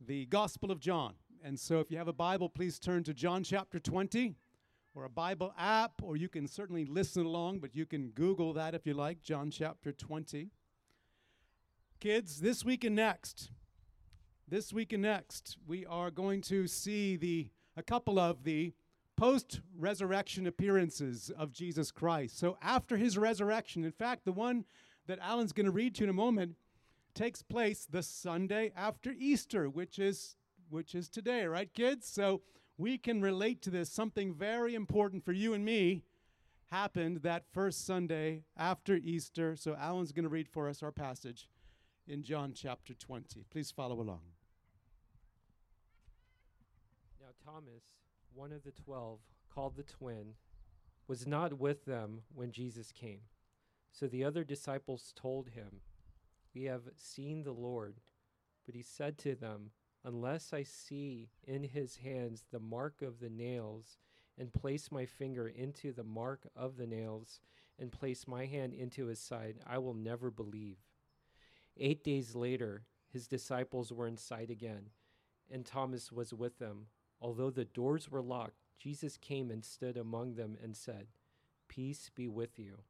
the Gospel of John. And so if you have a Bible, please turn to John chapter 20 or a Bible app, or you can certainly listen along, but you can Google that if you like, John chapter 20. Kids, this week and next, this week and next, we are going to see the a couple of the post resurrection appearances of Jesus Christ. So after his resurrection, in fact, the one that Alan's going to read to you in a moment takes place the Sunday after Easter, which is which is today, right kids? So we can relate to this. Something very important for you and me happened that first Sunday after Easter. So Alan's going to read for us our passage in John chapter 20. Please follow along. Now, Thomas, one of the twelve, called the twin, was not with them when Jesus came. So the other disciples told him, We have seen the Lord. But he said to them, Unless I see in his hands the mark of the nails, and place my finger into the mark of the nails, and place my hand into his side, I will never believe. Eight days later, his disciples were in sight again, and Thomas was with them. Although the doors were locked, Jesus came and stood among them and said, Peace be with you.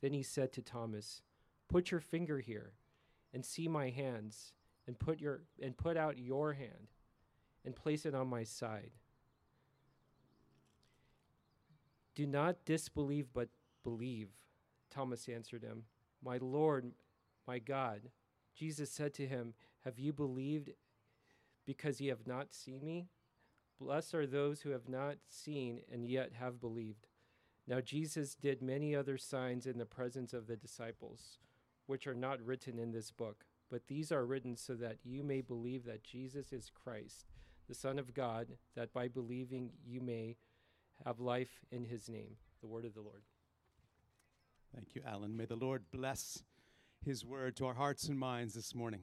Then he said to Thomas, Put your finger here and see my hands, and put, your, and put out your hand and place it on my side. Do not disbelieve, but believe. Thomas answered him, My Lord, my God. Jesus said to him, Have you believed because ye have not seen me? Blessed are those who have not seen and yet have believed. Now Jesus did many other signs in the presence of the disciples, which are not written in this book, but these are written so that you may believe that Jesus is Christ, the Son of God, that by believing you may have life in his name. The word of the Lord. Thank you, Alan. May the Lord bless his word to our hearts and minds this morning.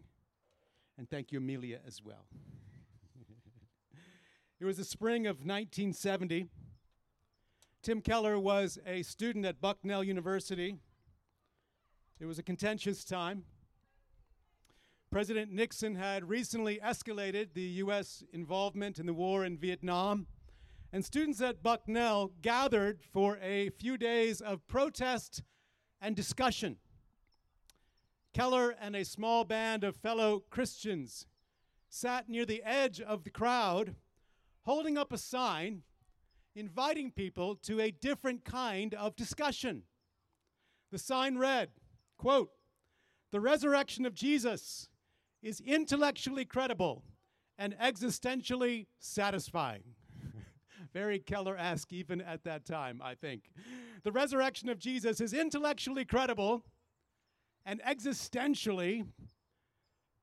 And thank you, Amelia, as well. it was the spring of 1970. Tim Keller was a student at Bucknell University. It was a contentious time. President Nixon had recently escalated the U.S. involvement in the war in Vietnam, and students at Bucknell gathered for a few days of protest and discussion. Keller and a small band of fellow Christians sat near the edge of the crowd, holding up a sign inviting people to a different kind of discussion. The sign read, quote, "The resurrection of Jesus is intellectually credible and existentially satisfying." Very Keller-esque even at that time, I think. The resurrection of Jesus is intellectually credible and existentially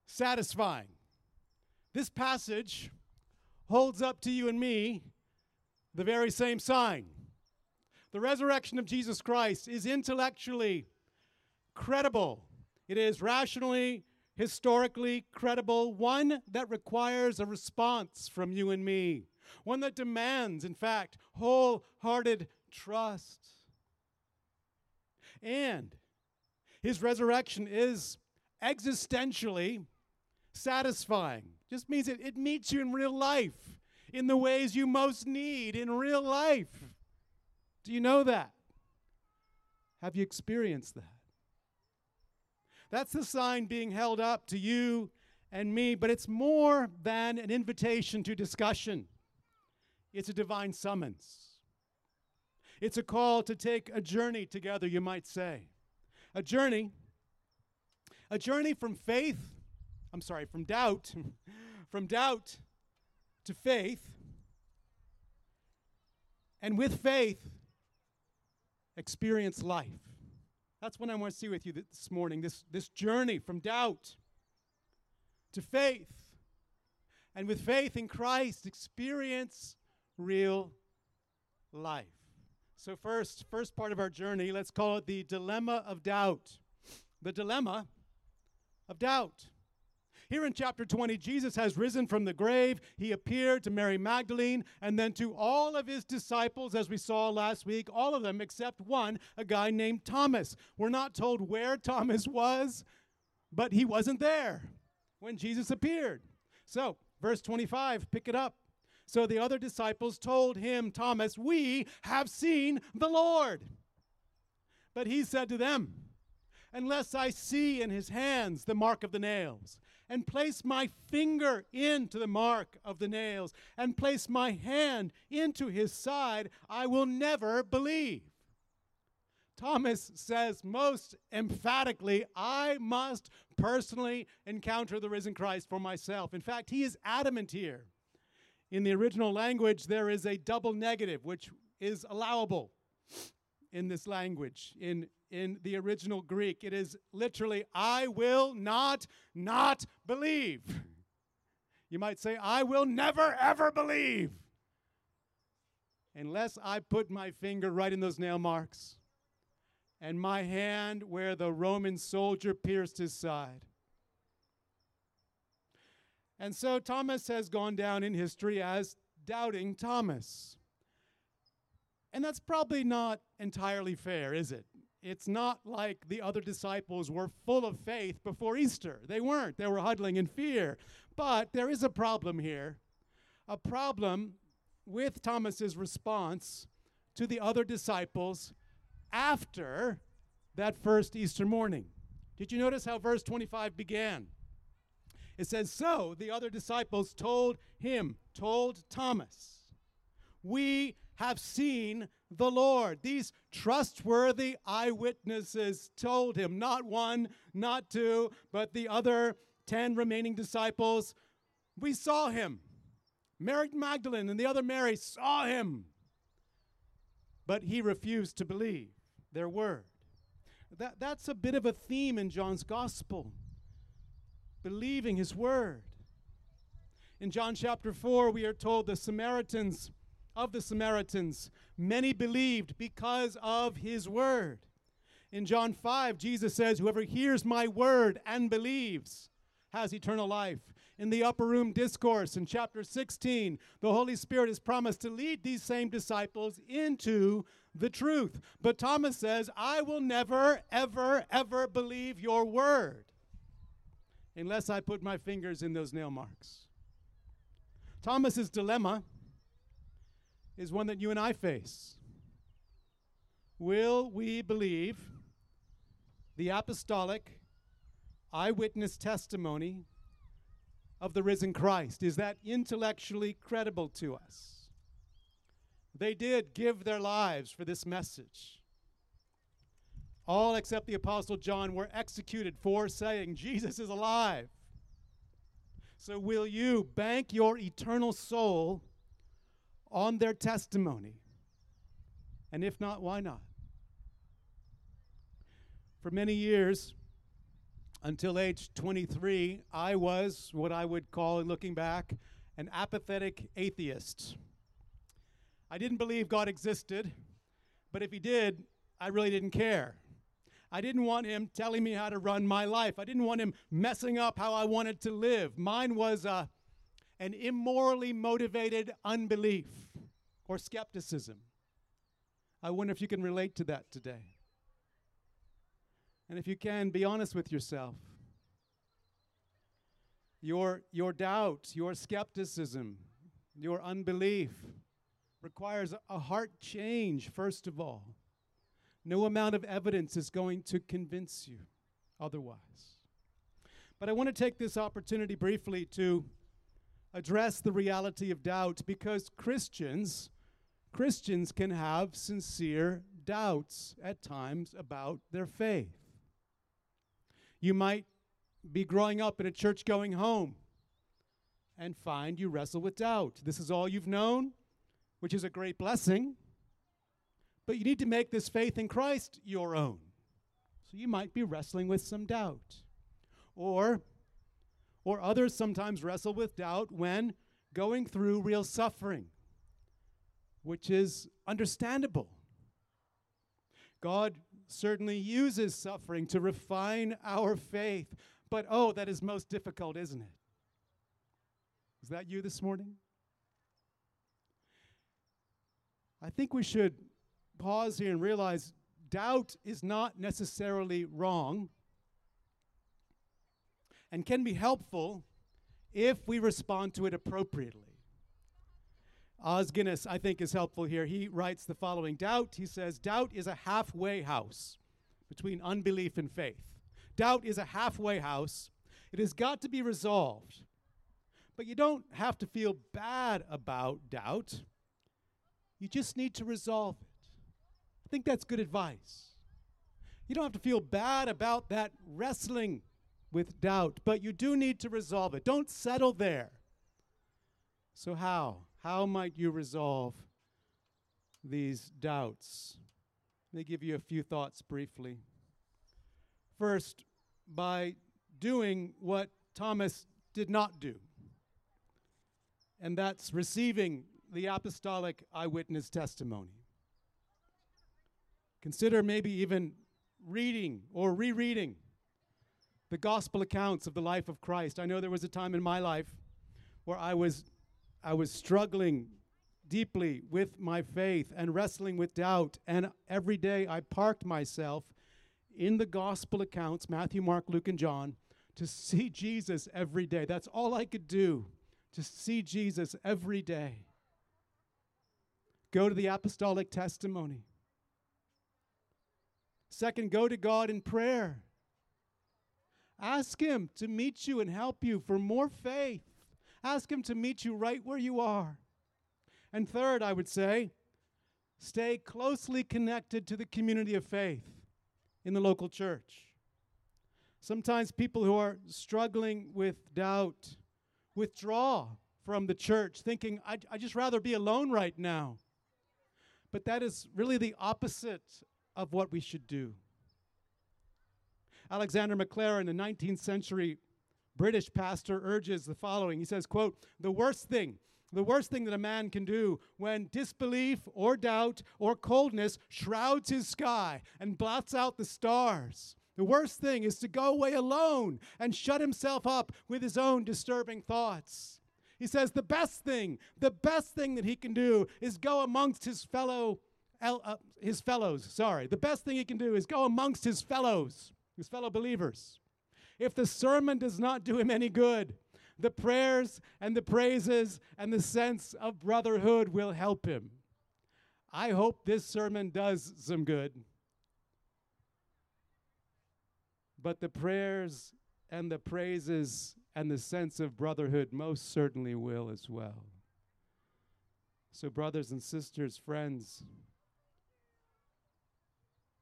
satisfying. This passage holds up to you and me the very same sign. The resurrection of Jesus Christ is intellectually credible, it is rationally, historically credible, one that requires a response from you and me, one that demands, in fact, wholehearted trust. And his resurrection is existentially satisfying. Just means it, it meets you in real life, in the ways you most need in real life. Do you know that? Have you experienced that? That's the sign being held up to you and me, but it's more than an invitation to discussion. It's a divine summons. It's a call to take a journey together, you might say a journey, a journey from faith, I'm sorry, from doubt, from doubt to faith. And with faith, experience life. That's what I want to see with you this morning this, this journey from doubt to faith. And with faith in Christ, experience real life. So, first, first part of our journey, let's call it the dilemma of doubt. The dilemma of doubt. Here in chapter 20, Jesus has risen from the grave. He appeared to Mary Magdalene and then to all of his disciples, as we saw last week, all of them except one, a guy named Thomas. We're not told where Thomas was, but he wasn't there when Jesus appeared. So, Verse 25, pick it up. So the other disciples told him, Thomas, We have seen the Lord. But he said to them, Unless I see in his hands the mark of the nails, and place my finger into the mark of the nails, and place my hand into his side, I will never believe. Thomas says most emphatically, I must personally encounter the risen Christ for myself. In fact, he is adamant here. In the original language, there is a double negative, which is allowable in this language. In, in the original Greek, it is literally, I will not not believe. You might say, I will never ever believe unless I put my finger right in those nail marks and my hand where the Roman soldier pierced his side. And so Thomas has gone down in history as doubting Thomas. And that's probably not entirely fair, is it? It's not like the other disciples were full of faith before Easter. They weren't. They were huddling in fear. But there is a problem here a problem with Thomas's response to the other disciples after that first Easter morning. Did you notice how verse 25 began? It says, So the other disciples told him, told Thomas, We have seen the Lord. These trustworthy eyewitnesses told him, not one, not two, but the other 10 remaining disciples, We saw him. Mary Magdalene and the other Mary saw him. But he refused to believe their word. That, that's a bit of a theme in John's gospel believing his word. In John chapter 4, we are told the Samaritans, of the Samaritans, many believed because of his word. In John 5, Jesus says, Whoever hears my word and believes has eternal life. In the upper room discourse in chapter 16, the Holy Spirit is promised to lead these same disciples into the truth. But Thomas says, I will never, ever, ever believe your word unless I put my fingers in those nail marks. Thomas's dilemma is one that you and I face. Will we believe the apostolic eyewitness testimony of the risen Christ? Is that intellectually credible to us? They did give their lives for this message. All except the Apostle John were executed for saying, Jesus is alive. So, will you bank your eternal soul on their testimony? And if not, why not? For many years, until age 23, I was what I would call, looking back, an apathetic atheist. I didn't believe God existed, but if He did, I really didn't care. I didn't want Him telling me how to run my life. I didn't want Him messing up how I wanted to live. Mine was uh, an immorally motivated unbelief or skepticism. I wonder if you can relate to that today. And if you can, be honest with yourself. Your, your doubt, your skepticism, your unbelief, requires a heart change, first of all. No amount of evidence is going to convince you otherwise. But I want to take this opportunity briefly to address the reality of doubt because Christians Christians can have sincere doubts at times about their faith. You might be growing up in a church going home and find you wrestle with doubt. This is all you've known which is a great blessing. But you need to make this faith in Christ your own. So you might be wrestling with some doubt. Or or others sometimes wrestle with doubt when going through real suffering, which is understandable. God certainly uses suffering to refine our faith, but oh, that is most difficult, isn't it? Is that you this morning? I think we should pause here and realize doubt is not necessarily wrong and can be helpful if we respond to it appropriately. Os Guinness, I think, is helpful here. He writes the following Doubt, he says, doubt is a halfway house between unbelief and faith. Doubt is a halfway house. It has got to be resolved. But you don't have to feel bad about doubt. You just need to resolve it. I think that's good advice. You don't have to feel bad about that wrestling with doubt, but you do need to resolve it. Don't settle there. So, how? How might you resolve these doubts? Let me give you a few thoughts briefly. First, by doing what Thomas did not do, and that's receiving the apostolic eyewitness testimony. Consider maybe even reading or rereading the gospel accounts of the life of Christ. I know there was a time in my life where I was I was struggling deeply with my faith and wrestling with doubt and every day I parked myself in the gospel accounts Matthew, Mark, Luke and John to see Jesus every day. That's all I could do. To see Jesus every day. Go to the apostolic testimony. Second, go to God in prayer. Ask Him to meet you and help you for more faith. Ask Him to meet you right where you are. And third, I would say, stay closely connected to the community of faith in the local church. Sometimes people who are struggling with doubt withdraw from the church, thinking, I'd, I'd just rather be alone right now. But that is really the opposite of what we should do. Alexander Maclaren, a 19th century British pastor, urges the following. He says, quote, the worst thing, the worst thing that a man can do when disbelief or doubt or coldness shrouds his sky and blots out the stars. The worst thing is to go away alone and shut himself up with his own disturbing thoughts. He says the best thing, the best thing that he can do is go amongst his fellow uh, his fellows, sorry. The best thing he can do is go amongst his fellows, his fellow believers. If the sermon does not do him any good, the prayers and the praises and the sense of brotherhood will help him. I hope this sermon does some good. But the prayers and the praises and the sense of brotherhood most certainly will as well. So, brothers and sisters, friends,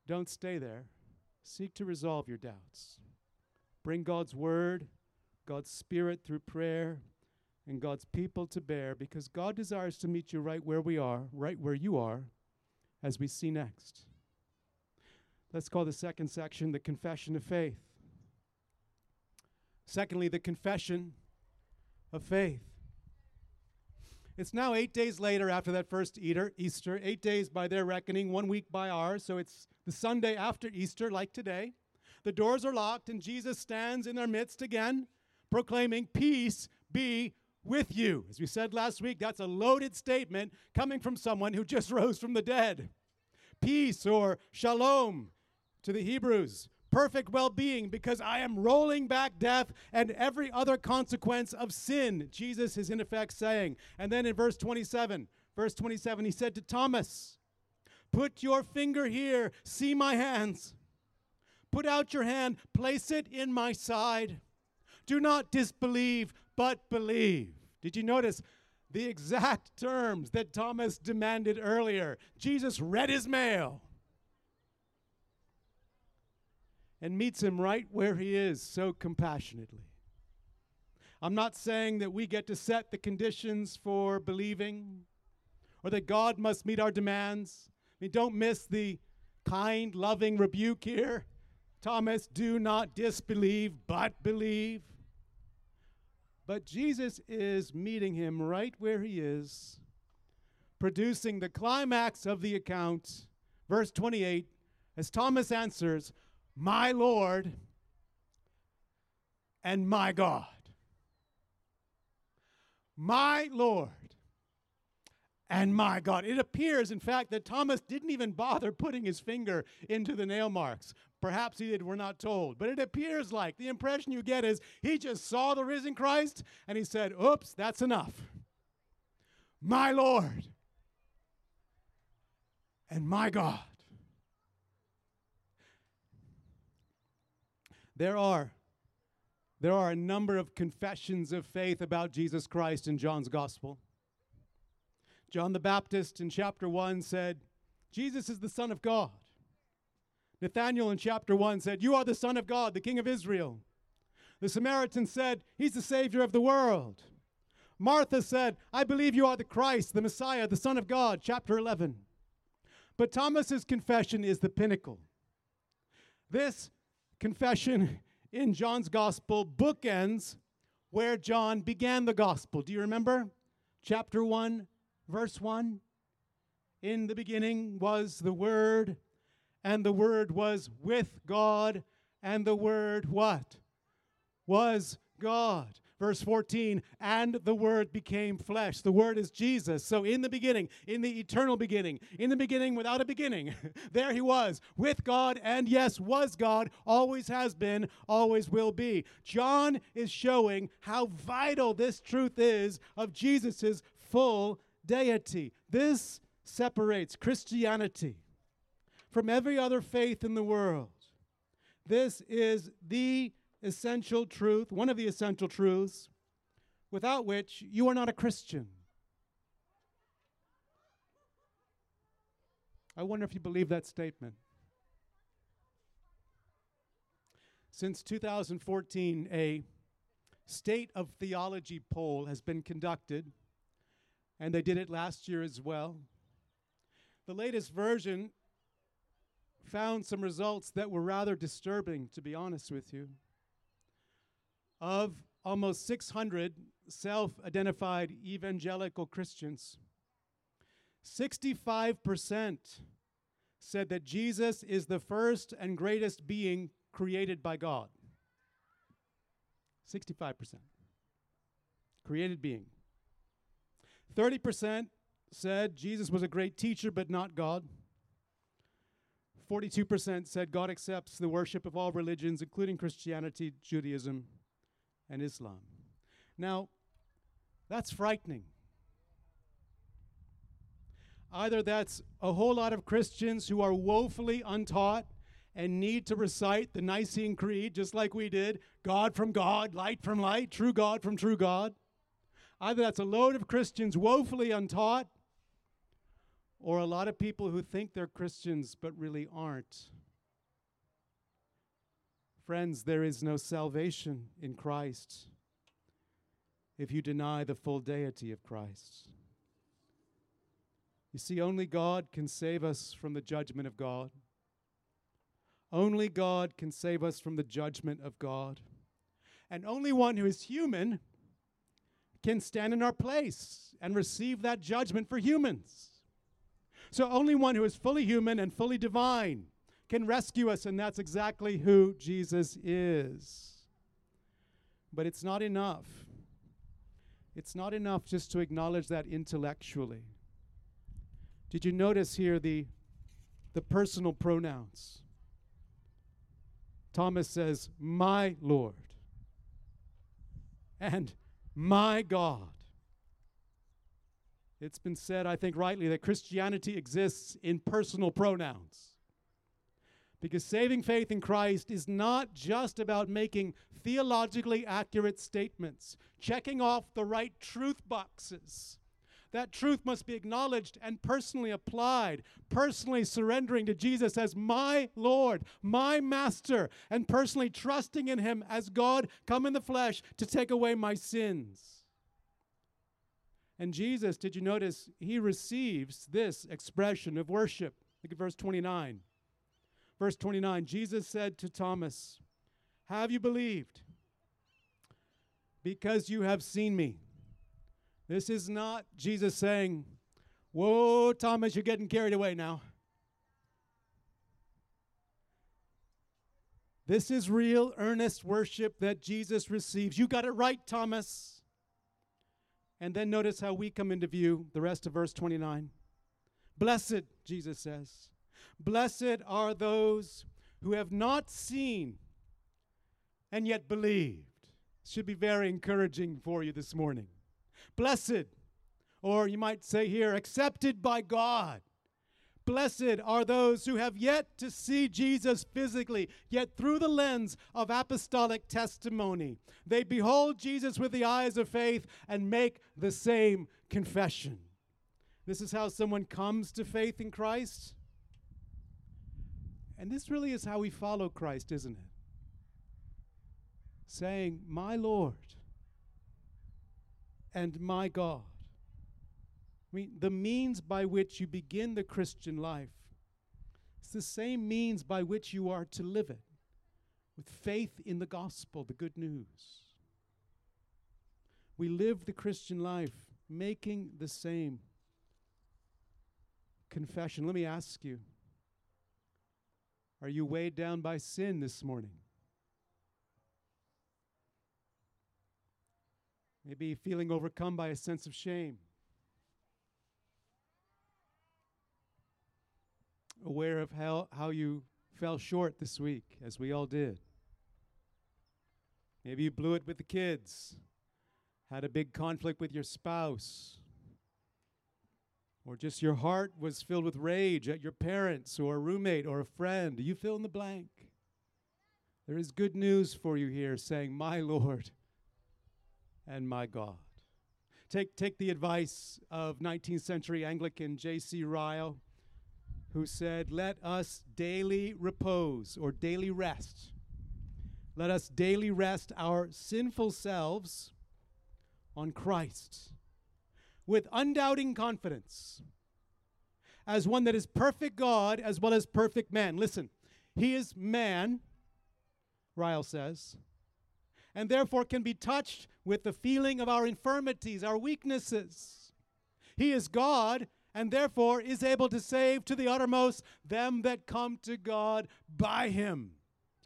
don't stay there. Seek to resolve your doubts. Bring God's word, God's spirit through prayer, and God's people to bear because God desires to meet you right where we are, right where you are, as we see next. Let's call the second section the confession of faith. Secondly, the confession of faith. It's now eight days later after that first Easter, Easter, eight days by their reckoning, one week by ours. So it's the Sunday after Easter, like today. The doors are locked, and Jesus stands in their midst again, proclaiming, Peace be with you. As we said last week, that's a loaded statement coming from someone who just rose from the dead. Peace or shalom to the Hebrews perfect well being because I am rolling back death and every other consequence of sin, Jesus is in effect saying. And then in verse 27, verse 27, he said to Thomas, Put your finger here, see my hands. Put out your hand, place it in my side. Do not disbelieve, but believe. Did you notice? The exact terms that Thomas demanded earlier. Jesus read his mail. And meets him right where he is so compassionately. I'm not saying that we get to set the conditions for believing or that God must meet our demands. I mean, don't miss the kind, loving rebuke here. Thomas, do not disbelieve, but believe. But Jesus is meeting him right where he is, producing the climax of the account. Verse 28 as Thomas answers, my Lord and my God. My Lord and my God. It appears, in fact, that Thomas didn't even bother putting his finger into the nail marks. Perhaps he did, we're not told. But it appears like the impression you get is he just saw the risen Christ and he said, Oops, that's enough. My Lord and my God. There are there are a number of confessions of faith about Jesus Christ in John's gospel. John the Baptist in chapter 1 said, Jesus is the Son of God. Nathanael in chapter 1 said, You are the Son of God, the King of Israel. The Samaritan said, He's the Savior of the world. Martha said, I believe you are the Christ, the Messiah, the Son of God, chapter 11. But Thomas's confession is the pinnacle. This confession in John's gospel bookends where John began the gospel. Do you remember? Chapter 1, verse 1. In the beginning was the Word, and the Word was with God, and the Word what? Was God. Verse 14, and the Word became flesh. The Word is Jesus. So, in the beginning, in the eternal beginning, in the beginning without a beginning, there he was, with God, and yes, was God, always has been, always will be. John is showing how vital this truth is of Jesus' full deity. This separates Christianity from every other faith in the world. This is the essential truth, one of the essential truths, without which you are not a Christian. I wonder if you believe that statement. Since 2014, a state of theology poll has been conducted, and they did it last year as well. The latest version found some results that were rather disturbing, to be honest with you. Of almost 600 self identified evangelical Christians, 65% said that Jesus is the first and greatest being created by God. 65%. Created being. 30% said Jesus was a great teacher, but not God. 42% said God accepts the worship of all religions, including Christianity, Judaism, and Islam. Now, that's frightening. Either that's a whole lot of Christians who are woefully untaught and need to recite the Nicene Creed just like we did God from God, light from light, true God from true God. Either that's a load of Christians woefully untaught or a lot of people who think they're Christians but really aren't. Friends, there is no salvation in Christ if you deny the full deity of Christ. You see, only God can save us from the judgment of God. Only God can save us from the judgment of God. And only one who is human can stand in our place and receive that judgment for humans. So only one who is fully human and fully divine can rescue us, and that's exactly who Jesus is. But it's not enough. It's not enough just to acknowledge that intellectually. Did you notice here the, the personal pronouns? Thomas says, My Lord and my God. It's been said, I think rightly, that Christianity exists in personal pronouns. Because saving faith in Christ is not just about making theologically accurate statements, checking off the right truth boxes. That truth must be acknowledged and personally applied, personally surrendering to Jesus as my Lord, my Master, and personally trusting in Him as God come in the flesh to take away my sins. And Jesus, did you notice, he receives this expression of worship. Look at verse 29. Verse 29 Jesus said to Thomas, Have you believed? Because you have seen me. This is not Jesus saying, Whoa, Thomas, you're getting carried away now. This is real, earnest worship that Jesus receives. You got it right, Thomas. And then notice how we come into view, the rest of verse 29. Blessed, Jesus says, blessed are those who have not seen and yet believed. Should be very encouraging for you this morning. Blessed, or you might say here, accepted by God. Blessed are those who have yet to see Jesus physically, yet through the lens of apostolic testimony, they behold Jesus with the eyes of faith and make the same confession. This is how someone comes to faith in Christ. And this really is how we follow Christ, isn't it? Saying, My Lord and my God. I mean, the means by which you begin the Christian life, it's the same means by which you are to live it with faith in the gospel, the good news. We live the Christian life making the same confession. Let me ask you are you weighed down by sin this morning? Maybe feeling overcome by a sense of shame. aware of how, how you fell short this week, as we all did. Maybe you blew it with the kids, had a big conflict with your spouse, or just your heart was filled with rage at your parents or a roommate or a friend. You fill in the blank. There is good news for you here saying, My Lord and my God. Take, take the advice of 19th century Anglican J.C. Ryle who said, Let us daily repose or daily rest. Let us daily rest our sinful selves on Christ with undoubting confidence as one that is perfect God as well as perfect man. Listen, he is man, Ryle says, and therefore can be touched with the feeling of our infirmities, our weaknesses. He is God and therefore is able to save to the uttermost them that come to God by him.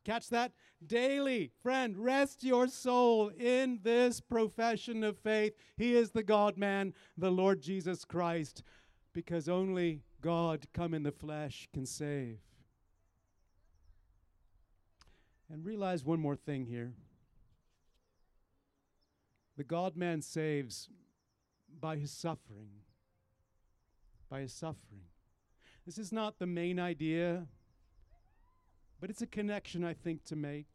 Catch that? Daily, friend, rest your soul in this profession of faith. He is the God man, the Lord Jesus Christ, because only God come in the flesh can save. And realize one more thing here the God man saves by his suffering by his suffering. This is not the main idea, but it's a connection I think to make,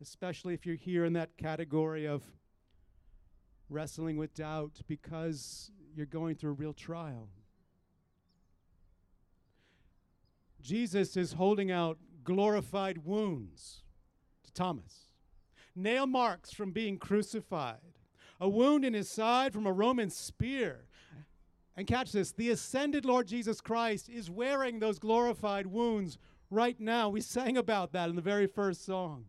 especially if you're here in that category of wrestling with doubt because you're going through a real trial. Jesus is holding out glorified wounds to Thomas, nail marks from being crucified, a wound in his side from a Roman spear, and catch this the ascended Lord Jesus Christ is wearing those glorified wounds right now. We sang about that in the very first song.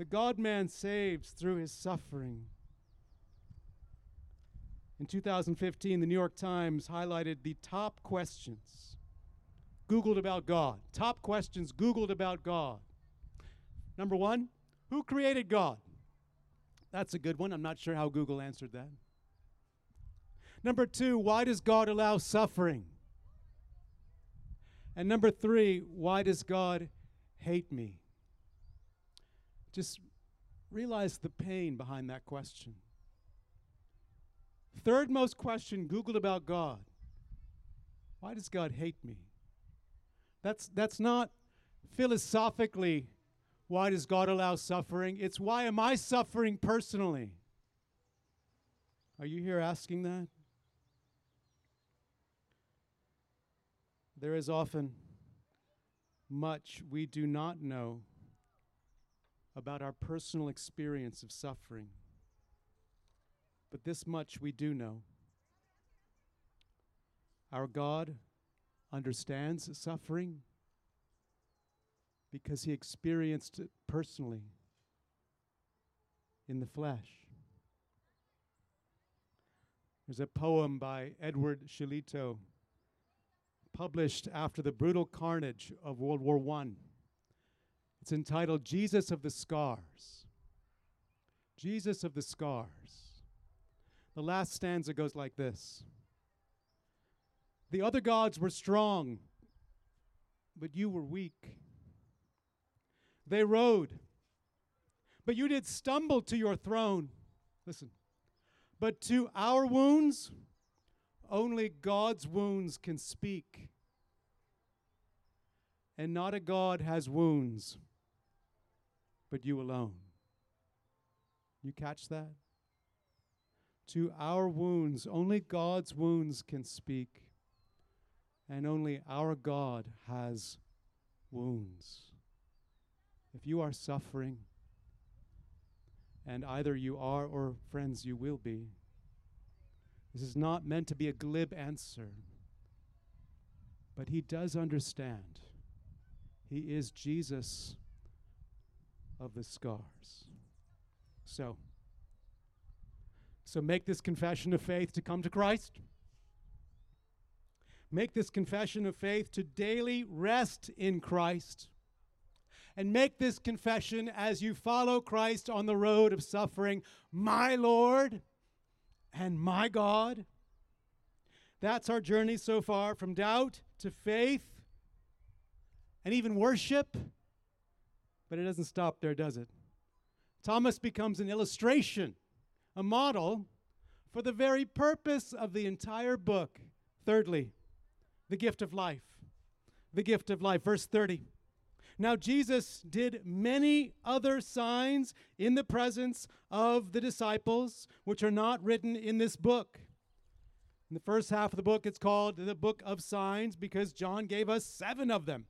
The God man saves through his suffering. In 2015, the New York Times highlighted the top questions Googled about God. Top questions Googled about God. Number one, who created God? That's a good one. I'm not sure how Google answered that. Number two, why does God allow suffering? And number three, why does God hate me? Just realize the pain behind that question. Third most question Googled about God why does God hate me? That's, that's not philosophically why does God allow suffering? It's why am I suffering personally? Are you here asking that? There is often much we do not know about our personal experience of suffering. But this much we do know. Our God understands suffering because he experienced it personally in the flesh. There's a poem by Edward Shillito published after the brutal carnage of World War I. It's entitled Jesus of the Scars. Jesus of the Scars. The last stanza goes like this The other gods were strong, but you were weak. They rode, but you did stumble to your throne. Listen. But to our wounds, only God's wounds can speak. And not a God has wounds, but you alone. You catch that? To our wounds, only God's wounds can speak. And only our God has wounds. If you are suffering, and either you are or, friends, you will be, this is not meant to be a glib answer. But he does understand. He is Jesus of the scars. So, so make this confession of faith to come to Christ. Make this confession of faith to daily rest in Christ. And make this confession as you follow Christ on the road of suffering, my Lord and my God. That's our journey so far from doubt to faith and even worship. But it doesn't stop there, does it? Thomas becomes an illustration, a model for the very purpose of the entire book. Thirdly, the gift of life. The gift of life. Verse 30. Now, Jesus did many other signs in the presence of the disciples, which are not written in this book. In the first half of the book, it's called the book of signs because John gave us seven of them.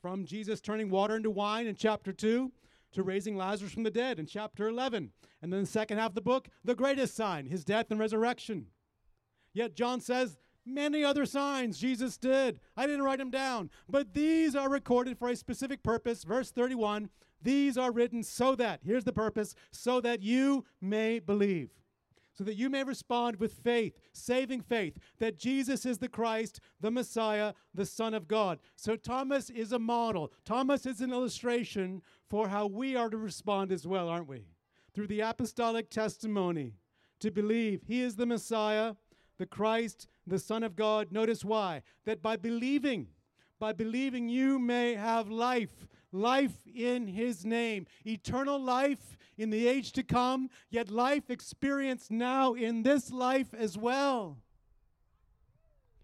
From Jesus turning water into wine in chapter 2 to raising Lazarus from the dead in chapter 11. And then the second half of the book, the greatest sign, his death and resurrection. Yet John says Many other signs Jesus did. I didn't write them down, but these are recorded for a specific purpose. Verse 31 These are written so that, here's the purpose, so that you may believe. So that you may respond with faith, saving faith, that Jesus is the Christ, the Messiah, the Son of God. So Thomas is a model. Thomas is an illustration for how we are to respond as well, aren't we? Through the apostolic testimony to believe he is the Messiah, the Christ, the Son of God. Notice why. That by believing, by believing, you may have life, life in His name, eternal life in the age to come, yet life experienced now in this life as well.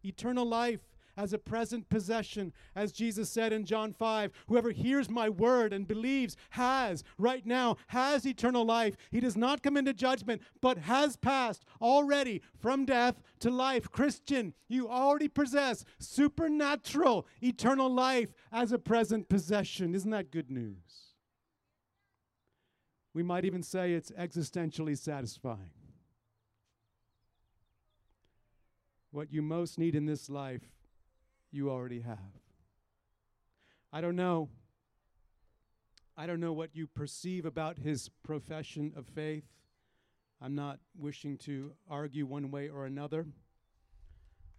Eternal life as a present possession. As Jesus said in John 5, whoever hears my word and believes has, right now, has eternal life. He does not come into judgment, but has passed already from death to life. Christian, you already possess supernatural eternal life as a present possession. Isn't that good news? We might even say it's existentially satisfying. What you most need in this life you already have. I don't know. I don't know what you perceive about his profession of faith. I'm not wishing to argue one way or another.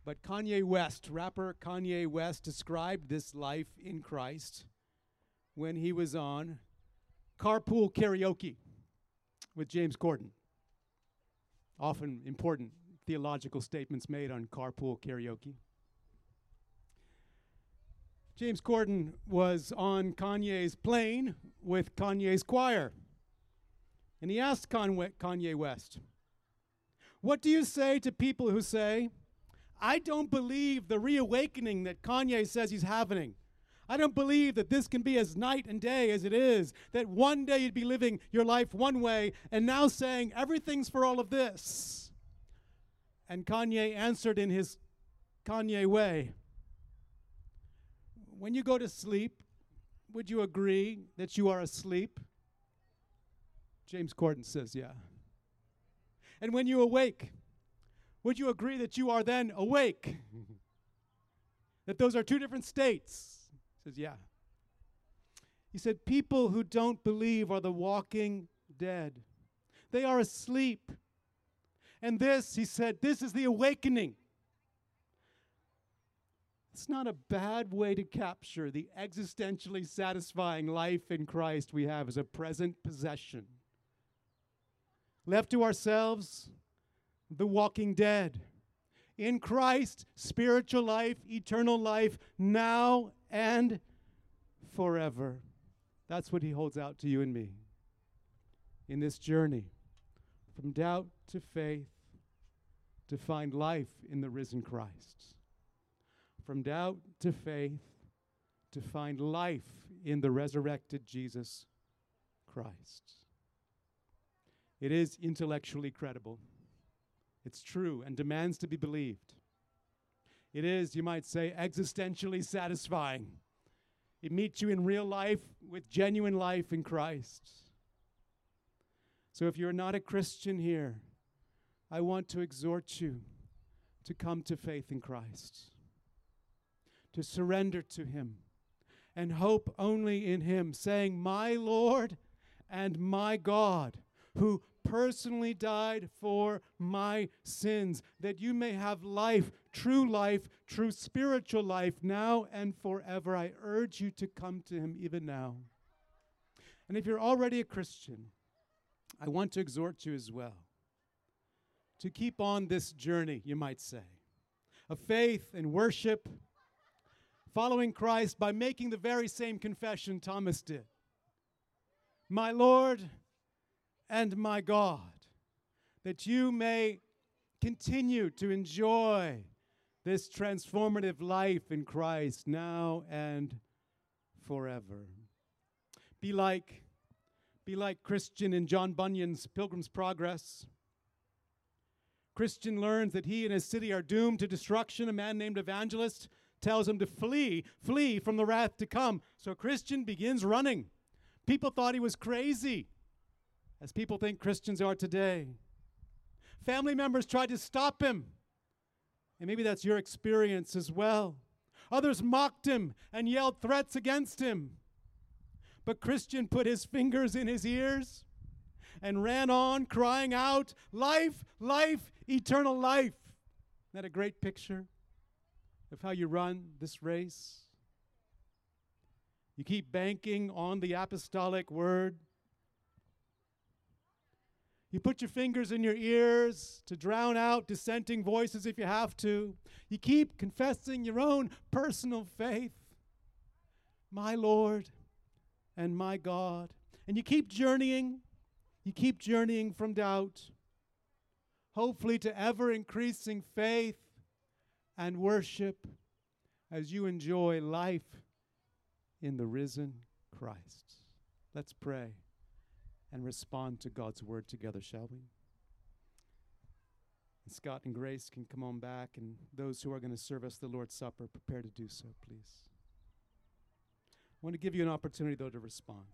But Kanye West, rapper Kanye West, described this life in Christ when he was on Carpool Karaoke with James Corden. Often important theological statements made on carpool karaoke. James Corden was on Kanye's plane with Kanye's choir. And he asked Kanye West, What do you say to people who say, I don't believe the reawakening that Kanye says he's having? I don't believe that this can be as night and day as it is, that one day you'd be living your life one way and now saying everything's for all of this. And Kanye answered in his Kanye way when you go to sleep, would you agree that you are asleep? James Corden says, yeah. And when you awake, would you agree that you are then awake? that those are two different states? He says, yeah. He said, People who don't believe are the walking dead. They are asleep. And this, he said, this is the awakening. It's not a bad way to capture the existentially satisfying life in Christ we have as a present possession. Left to ourselves, the walking dead. In Christ, spiritual life, eternal life, now and forever. That's what he holds out to you and me in this journey from doubt to faith to find life in the risen Christ. From doubt to faith to find life in the resurrected Jesus Christ. It is intellectually credible. It's true and demands to be believed. It is, you might say, existentially satisfying. It meets you in real life with genuine life in Christ. So if you're not a Christian here, I want to exhort you to come to faith in Christ, to surrender to Him, and hope only in Him, saying, My Lord and my God, who personally died for my sins, that you may have life, true life, true spiritual life, now and forever. I urge you to come to him even now. And if you're already a Christian, I want to exhort you as well to keep on this journey, you might say, of faith and worship, following Christ by making the very same confession Thomas did My Lord and my God, that you may continue to enjoy this transformative life in Christ now and forever. Be like, be like Christian in John Bunyan's Pilgrim's Progress. Christian learns that he and his city are doomed to destruction. A man named Evangelist tells him to flee, flee from the wrath to come. So Christian begins running. People thought he was crazy as people think Christians are today. Family members tried to stop him, and maybe that's your experience as well. Others mocked him and yelled threats against him. But Christian put his fingers in his ears and ran on, crying out, Life, life, eternal life. Isn't that a great picture of how you run this race? You keep banking on the apostolic word you put your fingers in your ears to drown out dissenting voices if you have to. You keep confessing your own personal faith. My Lord and my God. And you keep journeying. You keep journeying from doubt, hopefully to ever increasing faith and worship as you enjoy life in the risen Christ. Let's pray and respond to God's word together, shall we? And Scott and Grace can come on back, and those who are going to serve us the Lord's Supper, prepare to do so, please. I want to give you an opportunity, though, to respond.